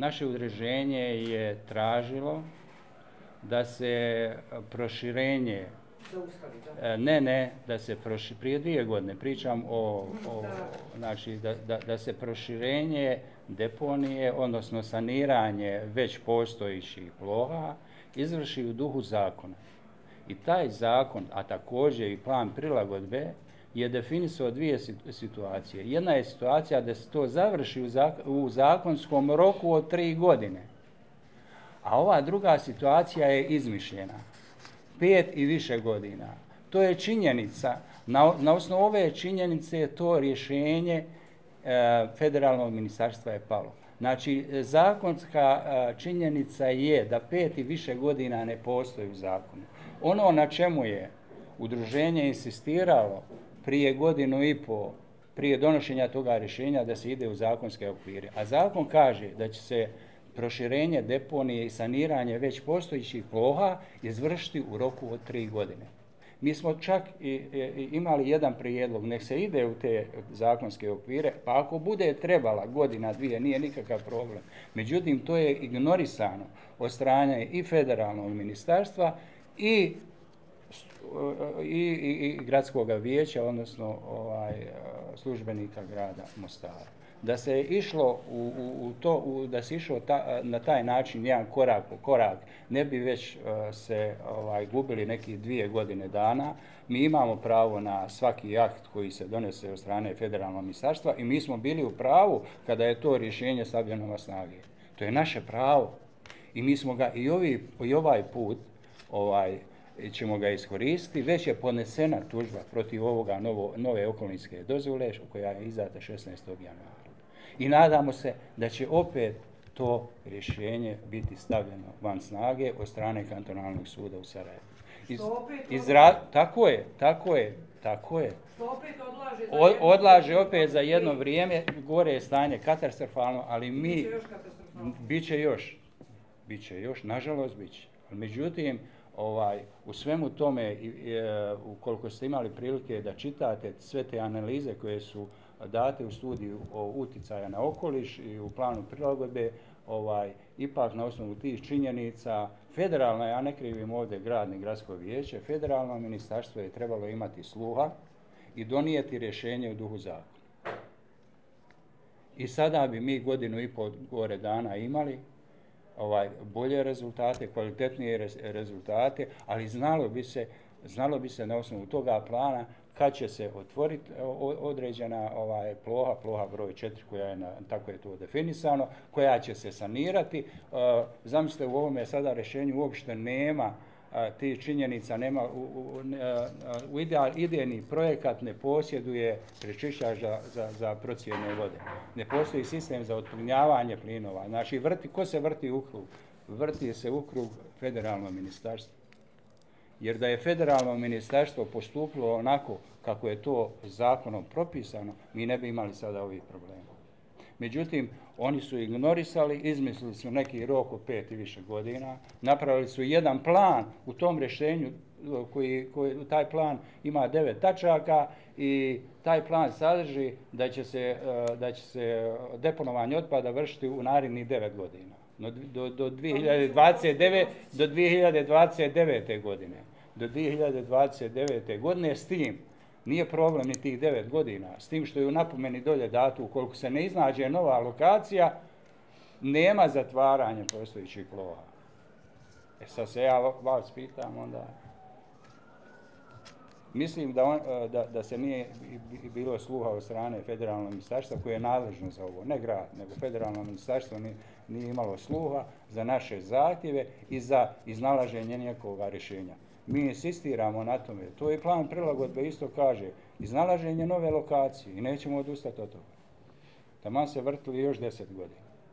naše udruženje je tražilo da se proširenje. E, Ne, ne, da se proši, prije dvije godine, pričam o, o znači da, da, da se proširenje deponije, odnosno saniranje već postojićih ploha, izvrši u duhu zakona. I taj zakon, a također i plan prilagodbe, je definisao dvije sit- situacije. Jedna je situacija da se to završi u, zak- u zakonskom roku od tri godine. A ova druga situacija je izmišljena. Pet i više godina. To je činjenica. Na, na osnovu ove činjenice je to rješenje e, federalnog ministarstva je palo. Znači, zakonska e, činjenica je da pet i više godina ne postoji u zakonu. Ono na čemu je udruženje insistiralo prije godinu i po, prije donošenja toga rješenja da se ide u zakonske okvire. A zakon kaže da će se proširenje deponije i saniranje već postojićih ploha izvršiti u roku od tri godine. Mi smo čak i, i- imali jedan prijedlog, nek se ide u te zakonske okvire, pa ako bude trebala godina, dvije, nije nikakav problem. Međutim, to je ignorisano od strane i federalnog ministarstva i i, i, i gradskog vijeća, odnosno ovaj, e, službenika grada Mostara. Da se je išlo u, u, u to, u, da se išlo ta, na taj način jedan korak po korak, ne bi već e, se ovaj, gubili neki dvije godine dana. Mi imamo pravo na svaki akt koji se donese od strane federalnog ministarstva i mi smo bili u pravu kada je to rješenje stavljeno na snage. To je naše pravo. I mi smo ga i, ovi, i ovaj put ovaj, ćemo ga iskoristiti. Već je podnesena tužba protiv ovoga novo, nove okolinske dozvole koja je izdata 16. januara. I nadamo se da će opet to rješenje biti stavljeno van snage od strane kantonalnog suda u Sarajevu. Iz, izra- tako je, tako je, tako je. Opet odlaže opet za jedno vrijeme, gore je stanje katastrofalno, ali mi... Biće još katastrofalno. Biće još. Biće još, nažalost biće. Međutim, ovaj, u svemu tome, e, ukoliko ste imali prilike da čitate sve te analize koje su date u studiju o uticaja na okoliš i u planu prilagodbe, ovaj, ipak na osnovu tih činjenica, federalna, ja ne krivim ovdje grad ni gradsko vijeće, federalno ministarstvo je trebalo imati sluha i donijeti rješenje u duhu zakona. I sada bi mi godinu i pol gore dana imali ovaj bolje rezultate, kvalitetnije rez- rezultate, ali znalo bi se, znalo bi se na osnovu toga plana kad će se otvoriti o- određena ovaj ploha, ploha broj 4 koja je na, tako je to definisano, koja će se sanirati. Uh, zamislite u ovome sada rješenju uopšte nema tih činjenica nema, u, u, u ideal, idejni projekat ne posjeduje prečišćač za, za, za procjene vode. Ne postoji sistem za otplinjavanje plinova. Znači, vrti, ko se vrti u krug? Vrti se u krug federalno ministarstvo. Jer da je federalno ministarstvo postupilo onako kako je to zakonom propisano, mi ne bi imali sada ovih problema. Međutim, oni su ignorisali, izmislili su neki rok od pet i više godina, napravili su jedan plan u tom rješenju koji, koji taj plan ima devet tačaka i taj plan sadrži da će se, eh, da će se deponovanje otpada vršiti u narednih devet godina. Do, do 2029, do 2029. godine. Do 2029. godine s tim nije problem ni tih devet godina, s tim što je u napomeni dolje datu, ukoliko se ne iznađe nova lokacija, nema zatvaranja postojićih ploha. E sad se ja vas pitam onda, mislim da, on, e, da, da se nije bi- bilo sluha od strane federalnog ministarstva koje je nadležno za ovo, ne grad, nego federalno ministarstvo nije, nije imalo sluha za naše zahtjeve i za iznalaženje nekoga rješenja. Mi insistiramo na tome, to je plan prilagodbe isto kaže, iznalaženje nove lokacije i nećemo odustati od toga. Taman se vrtili još deset godina.